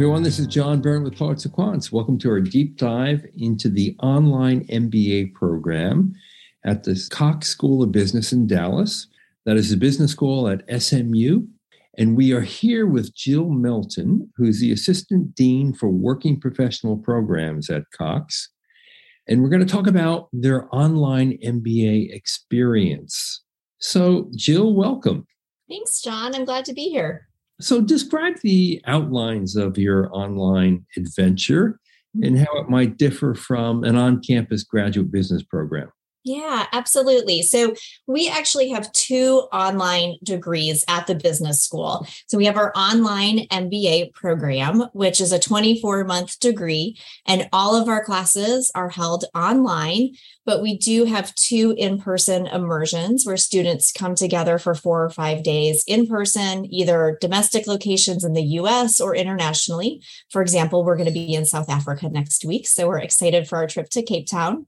everyone. This is John Byrne with Poets and Quants. Welcome to our deep dive into the online MBA program at the Cox School of Business in Dallas. That is a business school at SMU. And we are here with Jill Melton, who's the Assistant Dean for Working Professional Programs at Cox. And we're going to talk about their online MBA experience. So, Jill, welcome. Thanks, John. I'm glad to be here. So, describe the outlines of your online adventure and mm-hmm. how it might differ from an on campus graduate business program. Yeah, absolutely. So we actually have two online degrees at the business school. So we have our online MBA program, which is a 24 month degree, and all of our classes are held online. But we do have two in person immersions where students come together for four or five days in person, either domestic locations in the US or internationally. For example, we're going to be in South Africa next week. So we're excited for our trip to Cape Town.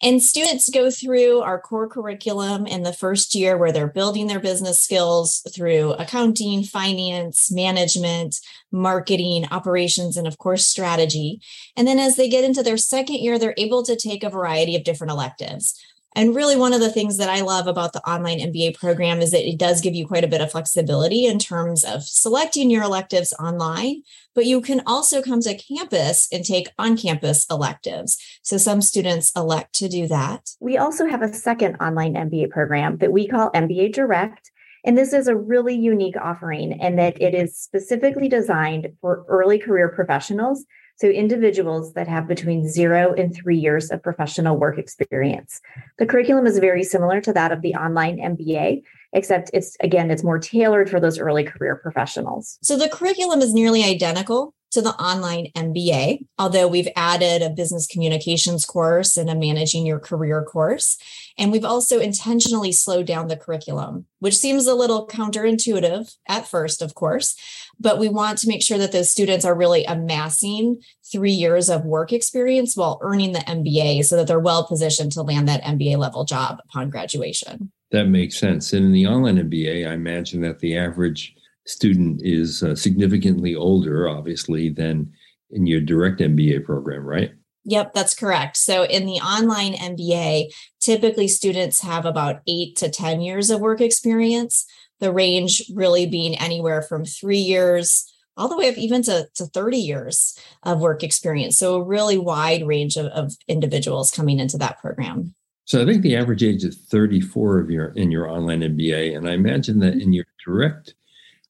And students go through our core curriculum in the first year where they're building their business skills through accounting, finance, management, marketing, operations, and of course, strategy. And then as they get into their second year, they're able to take a variety of different electives. And really, one of the things that I love about the online MBA program is that it does give you quite a bit of flexibility in terms of selecting your electives online, but you can also come to campus and take on campus electives. So some students elect to do that. We also have a second online MBA program that we call MBA Direct. And this is a really unique offering in that it is specifically designed for early career professionals so, individuals that have between zero and three years of professional work experience. The curriculum is very similar to that of the online MBA, except it's again, it's more tailored for those early career professionals. So, the curriculum is nearly identical to the online MBA, although we've added a business communications course and a managing your career course. And we've also intentionally slowed down the curriculum, which seems a little counterintuitive at first, of course, but we want to make sure that those students are really amassing three years of work experience while earning the MBA so that they're well positioned to land that MBA level job upon graduation. That makes sense. And in the online MBA, I imagine that the average student is uh, significantly older, obviously, than in your direct MBA program, right? Yep, that's correct. So in the online MBA, typically students have about eight to 10 years of work experience, the range really being anywhere from three years all the way up even to, to 30 years of work experience. So a really wide range of, of individuals coming into that program. So I think the average age is 34 of your in your online MBA. And I imagine that in your direct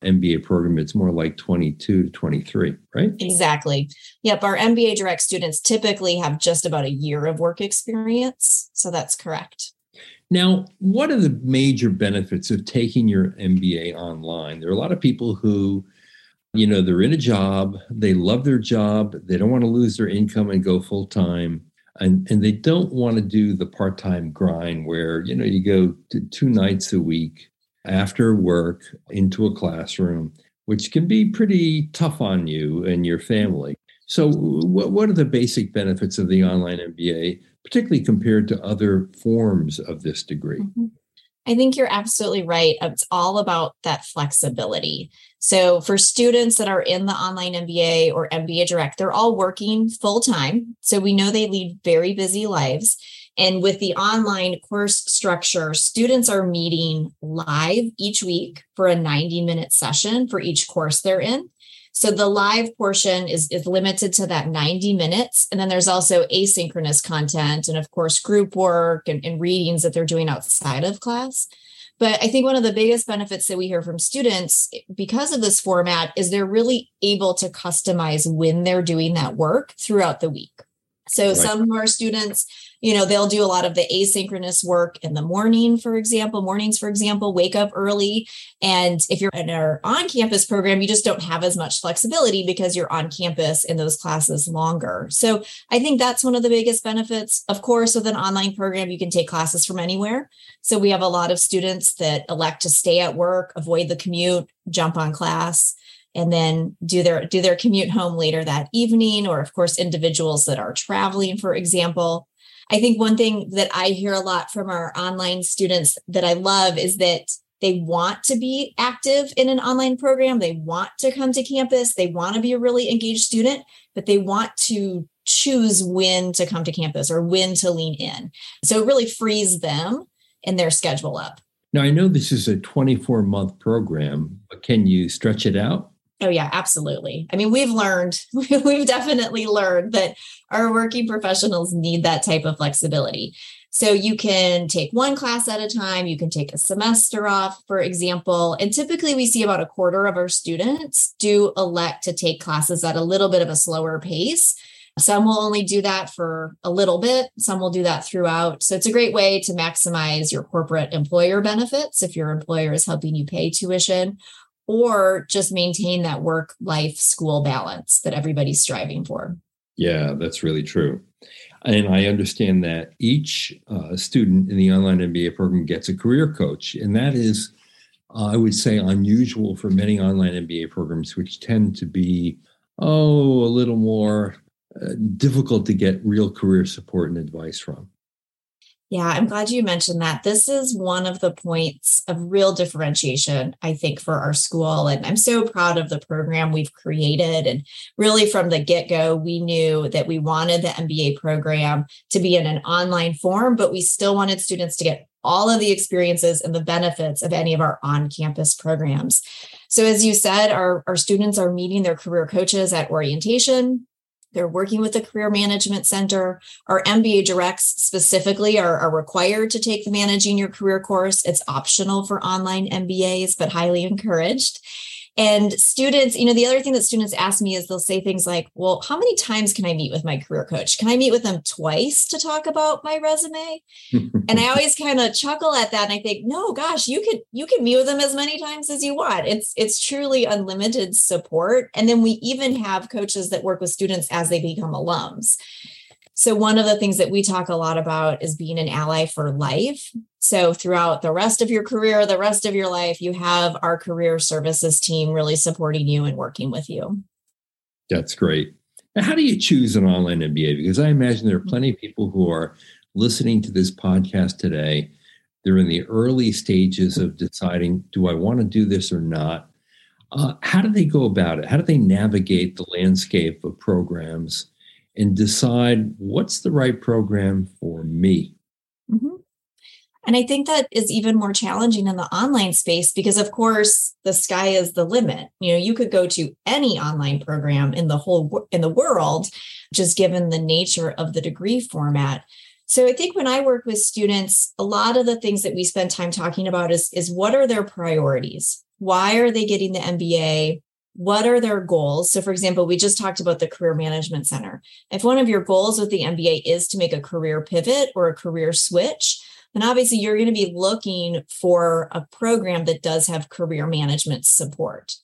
MBA program, it's more like 22 to 23, right? Exactly. Yep. Our MBA direct students typically have just about a year of work experience. So that's correct. Now, what are the major benefits of taking your MBA online? There are a lot of people who, you know, they're in a job, they love their job, they don't want to lose their income and go full time. And, and they don't want to do the part time grind where, you know, you go to two nights a week after work into a classroom, which can be pretty tough on you and your family. So, what, what are the basic benefits of the online MBA, particularly compared to other forms of this degree? Mm-hmm. I think you're absolutely right. It's all about that flexibility. So, for students that are in the online MBA or MBA Direct, they're all working full time. So, we know they lead very busy lives. And with the online course structure, students are meeting live each week for a 90 minute session for each course they're in. So the live portion is, is limited to that 90 minutes. And then there's also asynchronous content and, of course, group work and, and readings that they're doing outside of class. But I think one of the biggest benefits that we hear from students because of this format is they're really able to customize when they're doing that work throughout the week. So right. some of our students, you know, they'll do a lot of the asynchronous work in the morning, for example, mornings, for example, wake up early. And if you're in our on campus program, you just don't have as much flexibility because you're on campus in those classes longer. So I think that's one of the biggest benefits. Of course, with an online program, you can take classes from anywhere. So we have a lot of students that elect to stay at work, avoid the commute, jump on class and then do their do their commute home later that evening or of course individuals that are traveling for example i think one thing that i hear a lot from our online students that i love is that They want to be active in an online program. They want to come to campus. They want to be a really engaged student, but they want to choose when to come to campus or when to lean in. So it really frees them and their schedule up. Now, I know this is a 24 month program, but can you stretch it out? Oh, yeah, absolutely. I mean, we've learned, we've definitely learned that our working professionals need that type of flexibility. So you can take one class at a time, you can take a semester off, for example. And typically we see about a quarter of our students do elect to take classes at a little bit of a slower pace some will only do that for a little bit, some will do that throughout. So it's a great way to maximize your corporate employer benefits if your employer is helping you pay tuition, or just maintain that work life school balance that everybody's striving for. Yeah, that's really true. And I understand that each uh, student in the online MBA program gets a career coach. And that is, uh, I would say, unusual for many online MBA programs, which tend to be, oh, a little more uh, difficult to get real career support and advice from. Yeah, I'm glad you mentioned that. This is one of the points of real differentiation, I think, for our school. And I'm so proud of the program we've created. And really, from the get go, we knew that we wanted the MBA program to be in an online form, but we still wanted students to get all of the experiences and the benefits of any of our on campus programs. So, as you said, our, our students are meeting their career coaches at orientation. They're working with the Career Management Center. Our MBA directs specifically are, are, required to take the Managing Your Career course. It's optional for online MBAs, but highly encouraged. And students, you know, the other thing that students ask me is they'll say things like, well, how many times can I meet with my career coach? Can I meet with them twice to talk about my resume? and I always kind of chuckle at that. And I think, no, gosh, you could you can meet with them as many times as you want. It's it's truly unlimited support. And then we even have coaches that work with students as they become alums. So, one of the things that we talk a lot about is being an ally for life. So, throughout the rest of your career, the rest of your life, you have our career services team really supporting you and working with you. That's great. Now, how do you choose an online MBA? Because I imagine there are plenty of people who are listening to this podcast today. They're in the early stages of deciding do I want to do this or not? Uh, how do they go about it? How do they navigate the landscape of programs? And decide what's the right program for me. Mm-hmm. And I think that is even more challenging in the online space because, of course, the sky is the limit. You know, you could go to any online program in the whole in the world, just given the nature of the degree format. So I think when I work with students, a lot of the things that we spend time talking about is, is what are their priorities? Why are they getting the MBA? What are their goals? So, for example, we just talked about the Career Management Center. If one of your goals with the MBA is to make a career pivot or a career switch, then obviously you're going to be looking for a program that does have career management support.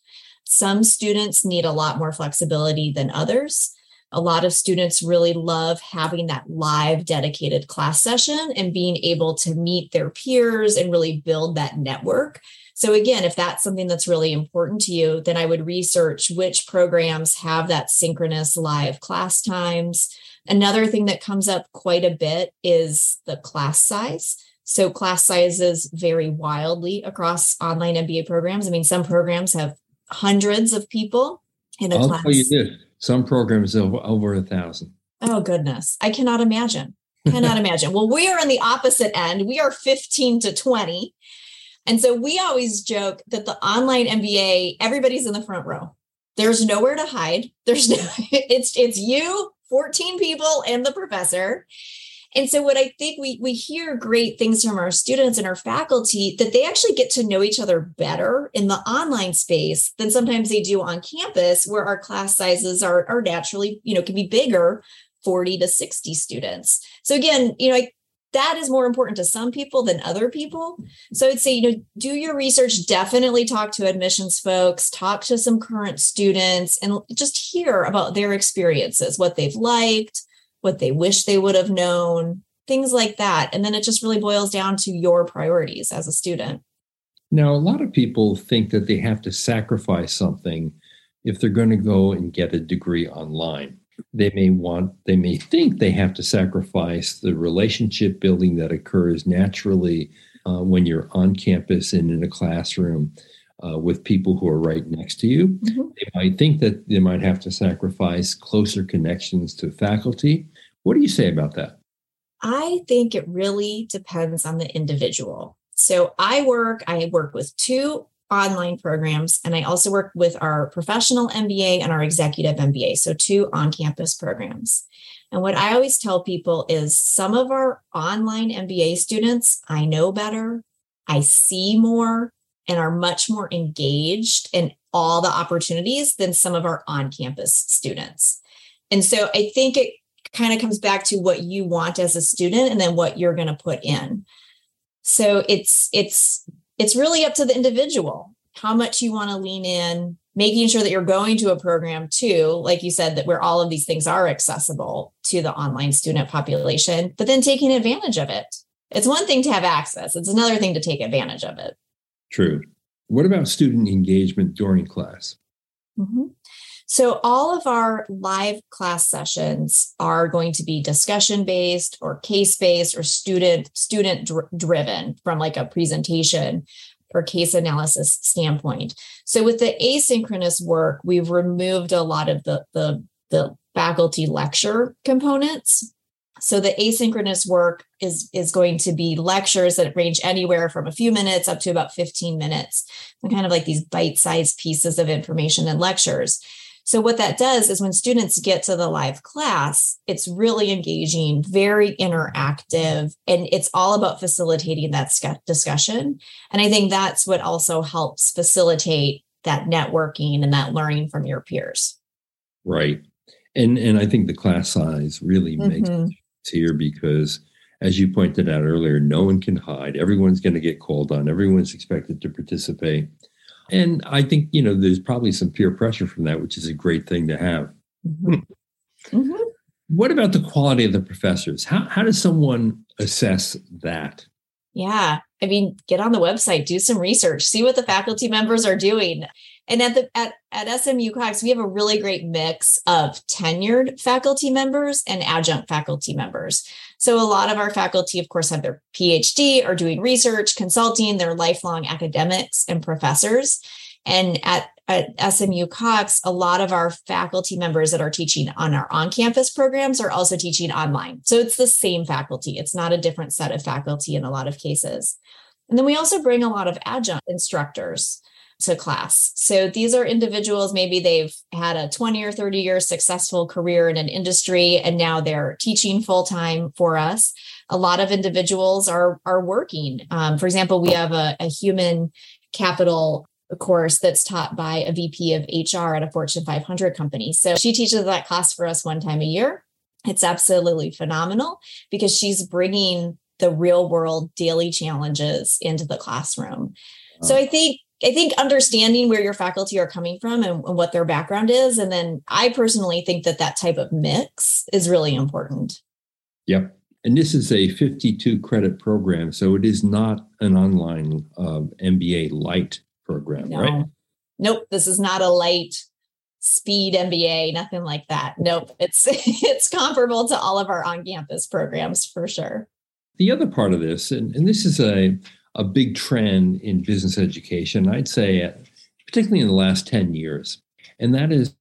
Some students need a lot more flexibility than others. A lot of students really love having that live dedicated class session and being able to meet their peers and really build that network so, again, if that's something that's really important to you, then I would research which programs have that synchronous live class times. Another thing that comes up quite a bit is the class size. So, class sizes vary wildly across online MBA programs. I mean, some programs have hundreds of people in a I'll class. tell you this some programs have over a thousand. Oh, goodness. I cannot imagine. Cannot imagine. Well, we are in the opposite end. We are 15 to 20. And so we always joke that the online MBA, everybody's in the front row. There's nowhere to hide. There's no, it's it's you, 14 people, and the professor. And so what I think we we hear great things from our students and our faculty that they actually get to know each other better in the online space than sometimes they do on campus where our class sizes are are naturally, you know, can be bigger 40 to 60 students. So again, you know, I that is more important to some people than other people. So I'd say, you know, do your research, definitely talk to admissions folks, talk to some current students, and just hear about their experiences, what they've liked, what they wish they would have known, things like that. And then it just really boils down to your priorities as a student. Now, a lot of people think that they have to sacrifice something if they're going to go and get a degree online they may want they may think they have to sacrifice the relationship building that occurs naturally uh, when you're on campus and in a classroom uh, with people who are right next to you. Mm-hmm. They might think that they might have to sacrifice closer connections to faculty. What do you say about that? I think it really depends on the individual. So I work, I work with two online programs, and I also work with our professional MBA and our executive MBA. So two on campus programs. And what I always tell people is some of our online MBA students, I know better, I see more, and are much more engaged in all the opportunities than some of our on campus students. And so I think it kind of comes back to what you want as a student and then what you're going to put in. So it's it's it's really up to the individual how much you want to lean in making sure that you're going to a program too. Like you said that where all of these things are accessible to the online student population but then taking advantage of it. It's one thing to have access. It's another thing to take advantage of it. True. What about student engagement during class? Mm-hmm. So all of our live class sessions are going to be discussion based or case based or student student dr- driven from like a presentation or case analysis standpoint. So with the asynchronous work, we've removed a lot of the the, the faculty lecture components. So the asynchronous work is is going to be lectures that range anywhere from a few minutes up to about 15 minutes. And kind of like these bite-sized pieces of information and lectures. So, what that does is when students get to the live class, it's really engaging, very interactive, and it's all about facilitating that discussion. And I think that's what also helps facilitate that networking and that learning from your peers. Right. And and I think the class size really makes mm-hmm. sense here because as you pointed out earlier, no one can hide. Everyone's going to get called on. Everyone's expected to participate. And I think, you know, there's probably some peer pressure from that, which is a great thing to have. Mm-hmm. Mm-hmm. What about the quality of the professors? How, how does someone assess that? Yeah. I mean, get on the website, do some research, see what the faculty members are doing. And at the at, at SMU Cox, we have a really great mix of tenured faculty members and adjunct faculty members. So a lot of our faculty, of course, have their PhD or doing research, consulting, they're lifelong academics and professors. And at, at SMU Cox, a lot of our faculty members that are teaching on our on-campus programs are also teaching online. So it's the same faculty. It's not a different set of faculty in a lot of cases. And then we also bring a lot of adjunct instructors to class. So these are individuals, maybe they've had a 20 or 30 year successful career in an industry and now they're teaching full time for us. A lot of individuals are, are working. Um, for example, we have a, a human capital course that's taught by a VP of HR at a Fortune 500 company. So she teaches that class for us one time a year. It's absolutely phenomenal because she's bringing the real world daily challenges into the classroom. So I think I think understanding where your faculty are coming from and, and, what their background is. And then I personally think that that type of mix is really important. Yep. And this is a 52 credit program. So it is not an online uh, MBA light program, no. right? Nope. This is not a light speed MBA, nothing like that. Nope. It's it's comparable to all of our on-campus programs for sure. The other part of this, and, and this is a a big trend in business education, I'd say, particularly in the last 10 years, and that is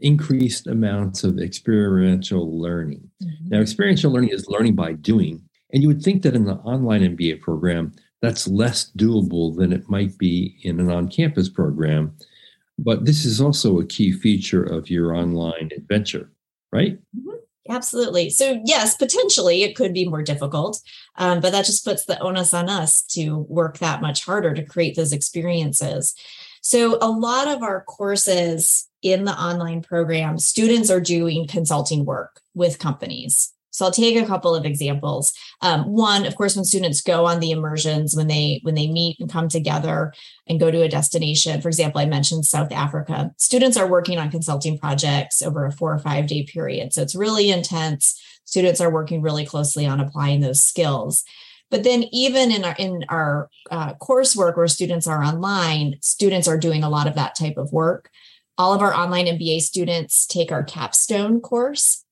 increased amounts of experiential learning. Mm-hmm. Now, experiential learning is learning by doing, and you would think that in the online MBA program, that's less doable than it might be in an on campus program. But this is also a key feature of your online adventure, right? Absolutely. So, yes, potentially it could be more difficult, um, but that just puts the onus on us to work that much harder to create those experiences. So, a lot of our courses in the online program, students are doing consulting work with companies. So I'll take a couple of examples. Um, one, of course, when students go on the immersions, when they when they meet and come together and go to a destination. For example, I mentioned South Africa. Students are working on consulting projects over a four or five day period, so it's really intense. Students are working really closely on applying those skills. But then, even in our in our uh, coursework where students are online, students are doing a lot of that type of work. All of our online MBA students take our capstone course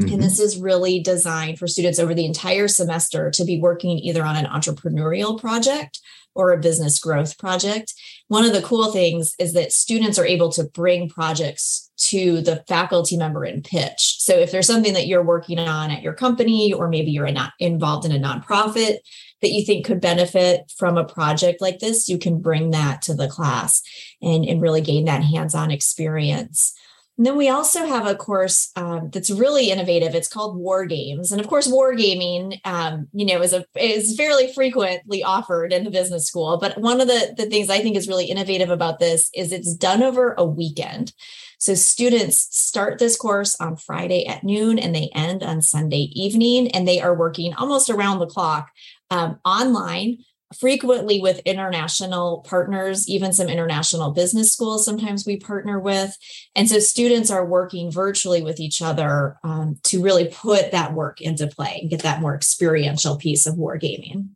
Mm-hmm. And this is really designed for students over the entire semester to be working either on an entrepreneurial project or a business growth project. One of the cool things is that students are able to bring projects to the faculty member and pitch. So if there's something that you're working on at your company, or maybe you're not involved in a nonprofit that you think could benefit from a project like this, you can bring that to the class and, and really gain that hands-on experience. And then we also have a course um, that's really innovative. It's called War Games, and of course, wargaming, um, you know, is a is fairly frequently offered in the business school. But one of the the things I think is really innovative about this is it's done over a weekend. So students start this course on Friday at noon and they end on Sunday evening, and they are working almost around the clock um, online frequently with international partners, even some international business schools sometimes we partner with. And so students are working virtually with each other um, to really put that work into play and get that more experiential piece of wargaming.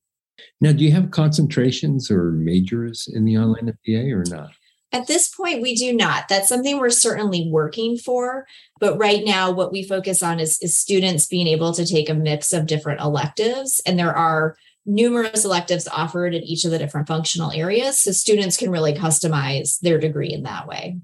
Now, do you have concentrations or majors in the online MBA or not? At this point, we do not. That's something we're certainly working for. But right now, what we focus on is, is students being able to take a mix of different electives. And there are numerous electives offered in each of the different functional areas. So students can really customize their degree in that way.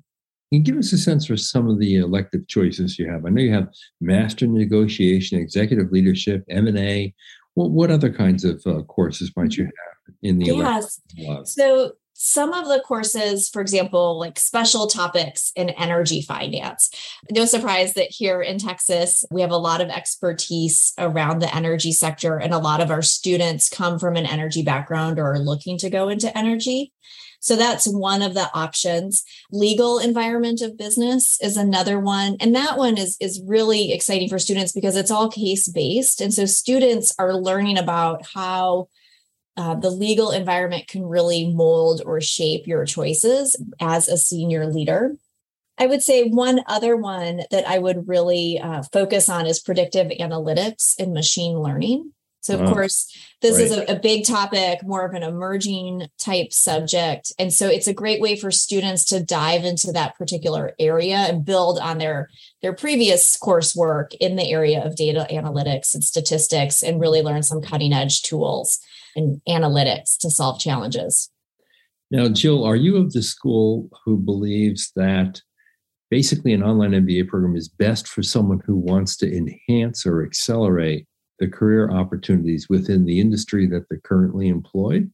Can you give us a sense for some of the elective choices you have? I know you have master negotiation, executive leadership, M&A. What, what other kinds of uh, courses might you mm-hmm. have in the yes. So some of the courses, for example, like special topics in energy finance. No surprise that here in Texas, we have a lot of expertise around the energy sector, and a lot of our students come from an energy background or are looking to go into energy. So that's one of the options. Legal environment of business is another one. And that one is, is really exciting for students because it's all case based. And so students are learning about how uh, the legal environment can really mold or shape your choices as a senior leader. I would say one other one that I would really uh, focus on is predictive analytics and machine learning. So, of oh, course, this right. is a, a, big topic, more of an emerging type subject. And so it's a great way for students to dive into that particular area and build on their, their previous coursework in the area of data analytics and statistics and really learn some cutting edge tools and analytics to solve challenges. Now, Jill, are you of the school who believes that basically an online MBA program is best for someone who wants to enhance or accelerate the career opportunities within the industry that they're currently employed?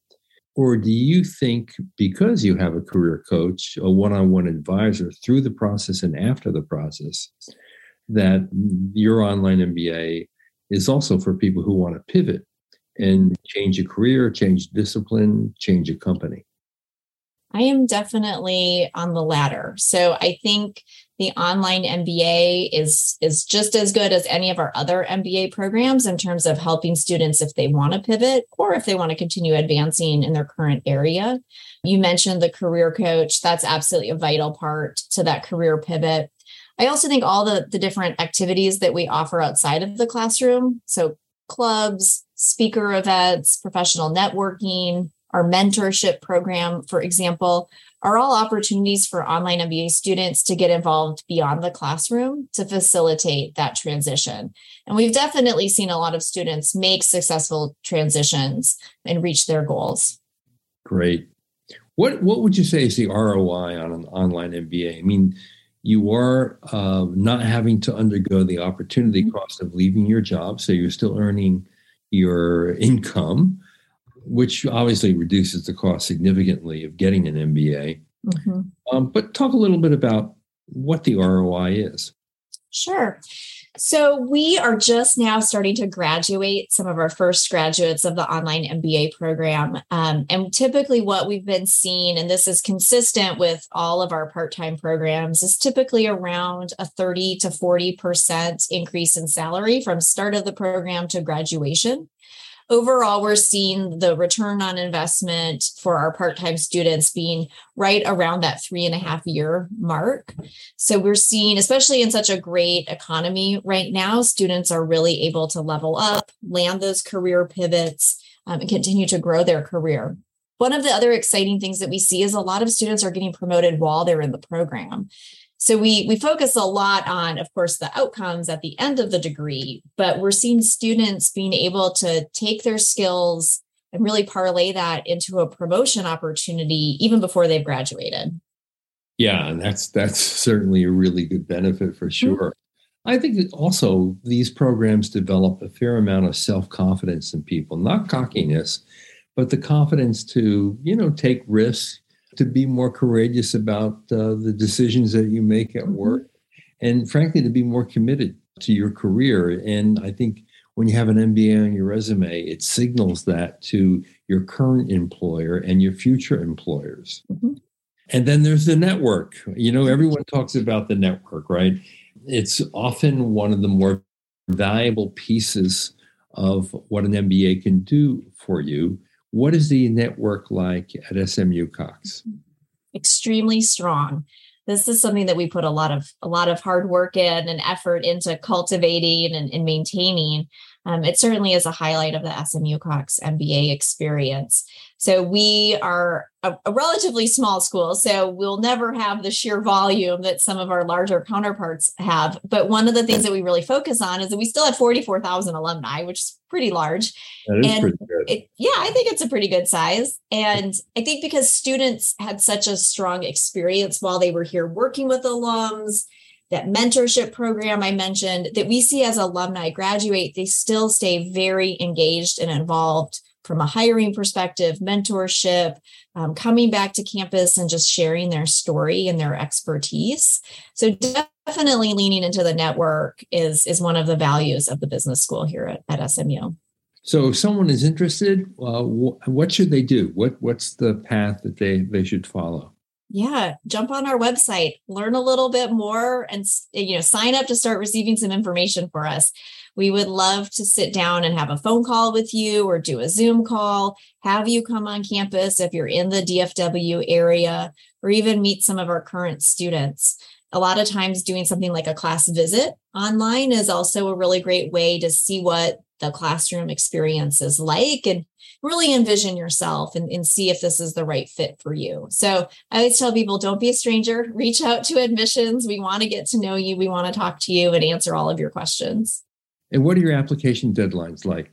Or do you think because you have a career coach, a one on one advisor through the process and after the process, that your online MBA is also for people who want to pivot and change a career, change discipline, change a company? I am definitely on the latter. So I think the online MBA is is just as good as any of our other MBA programs in terms of helping students if they want to pivot or if they want to continue advancing in their current area. You mentioned the career coach. That's absolutely a vital part to that career pivot. I also think all the, the different activities that we offer outside of the classroom, so clubs, speaker events, professional networking, our mentorship program, for example, are all opportunities for online MBA students to get involved beyond the classroom to facilitate that transition. And we've definitely seen a lot of students make successful transitions and reach their goals. Great. What what would you say is the ROI on an online MBA? I mean, you are uh, not having to undergo the opportunity mm-hmm. cost of leaving your job, so you're still earning your income, which obviously reduces the cost significantly of getting an MBA. Mm-hmm. Um, but talk a little bit about what the ROI is. Sure. So we are just now starting to graduate some of our first graduates of the online MBA program. Um, and typically, what we've been seeing, and this is consistent with all of our part time programs, is typically around a 30 to 40% increase in salary from start of the program to graduation overall, we're seeing the return on investment for our part time students being right around that three and a half year mark. So we're seeing, especially in such a great economy right now, students are really able to level up, land those career pivots, um, and continue to grow their career. One of the other exciting things that we see is a lot of students are getting promoted while they're in the program. So we we focus a lot on, of course, the outcomes at the end of the degree, but we're seeing students being able to take their skills and really parlay that into a promotion opportunity even before they've graduated. Yeah, and that's that's certainly a really good benefit for mm-hmm. sure. Mm-hmm. I think that also these programs develop a fair amount of self-confidence in people, not cockiness, but the confidence to, you know, take risks, to be more courageous about uh, the decisions that you make at mm-hmm. work, and frankly, to be more committed to your career. And I think when you have an MBA on your resume, it signals that to your current employer and your future employers. Mm-hmm. And then there's the network. You know, everyone talks about the network, right? It's often one of the more valuable pieces of what an MBA can do for you what is the network like at SMU Cox? Extremely strong. This is something that we put a lot of a lot of hard work in and effort into cultivating and, and maintaining. Um, it certainly is a highlight of the SMU Cox MBA experience. So we are a, a, relatively small school, so we'll never have the sheer volume that some of our larger counterparts have. But one of the things that we really focus on is that we still have 44,000 alumni, which is pretty large. That is and pretty good. It, yeah, I think it's a pretty good size. And I think because students had such a strong experience while they were here working with alums, that mentorship program I mentioned that we see as alumni graduate, they still stay very engaged and involved from a hiring perspective, mentorship, um, coming back to campus and just sharing their story and their expertise. So definitely leaning into the network is is one of the values of the business school here at, at SMU. So if someone is interested, uh, what should they do? What what's the path that they they should follow? Yeah jump on our website learn a little bit more and you know sign up to start receiving some information for us we would love to sit down and have a phone call with you or do a Zoom call, have you come on campus if you're in the DFW area, or even meet some of our current students. A lot of times, doing something like a class visit online is also a really great way to see what the classroom experience is like and really envision yourself and, and, see if this is the right fit for you. So I always tell people don't be a stranger, reach out to admissions. We want to get to know you, we want to talk to you and answer all of your questions. And what are your application deadlines like?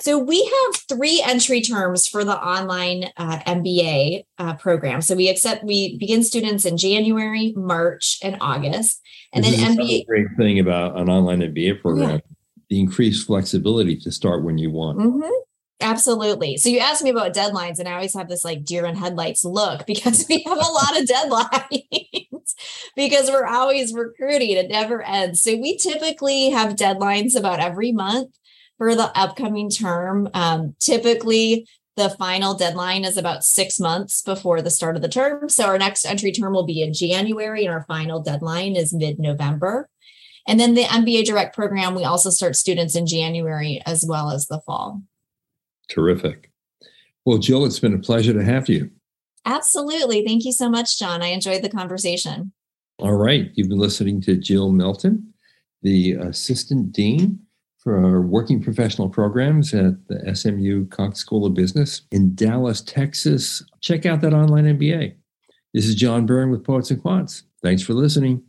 So we have three entry terms for the online uh, MBA uh, program. So we accept we begin students in January, March, and August, and this then MBA. great thing about an online MBA program: yeah. the increased flexibility to start when you want. Mm-hmm. Absolutely. So you asked me about deadlines, and I always have this like deer in headlights look because we have a lot of deadlines because we're always recruiting. It never ends. So we typically have deadlines about every month for the upcoming term. Um, typically, the final deadline is about six months before the start of the term. So our next entry term will be in January, and our final deadline is mid November. And then the MBA Direct program, we also start students in January as well as the fall. Terrific. Well, Jill, it's been a pleasure to have you. Absolutely. Thank you so much, John. I enjoyed the conversation. All right. You've been listening to Jill Melton, the Assistant Dean for Working Professional Programs at the SMU Cox School of Business in Dallas, Texas. Check out that online MBA. This is John Byrne with Poets and Quants. Thanks for listening.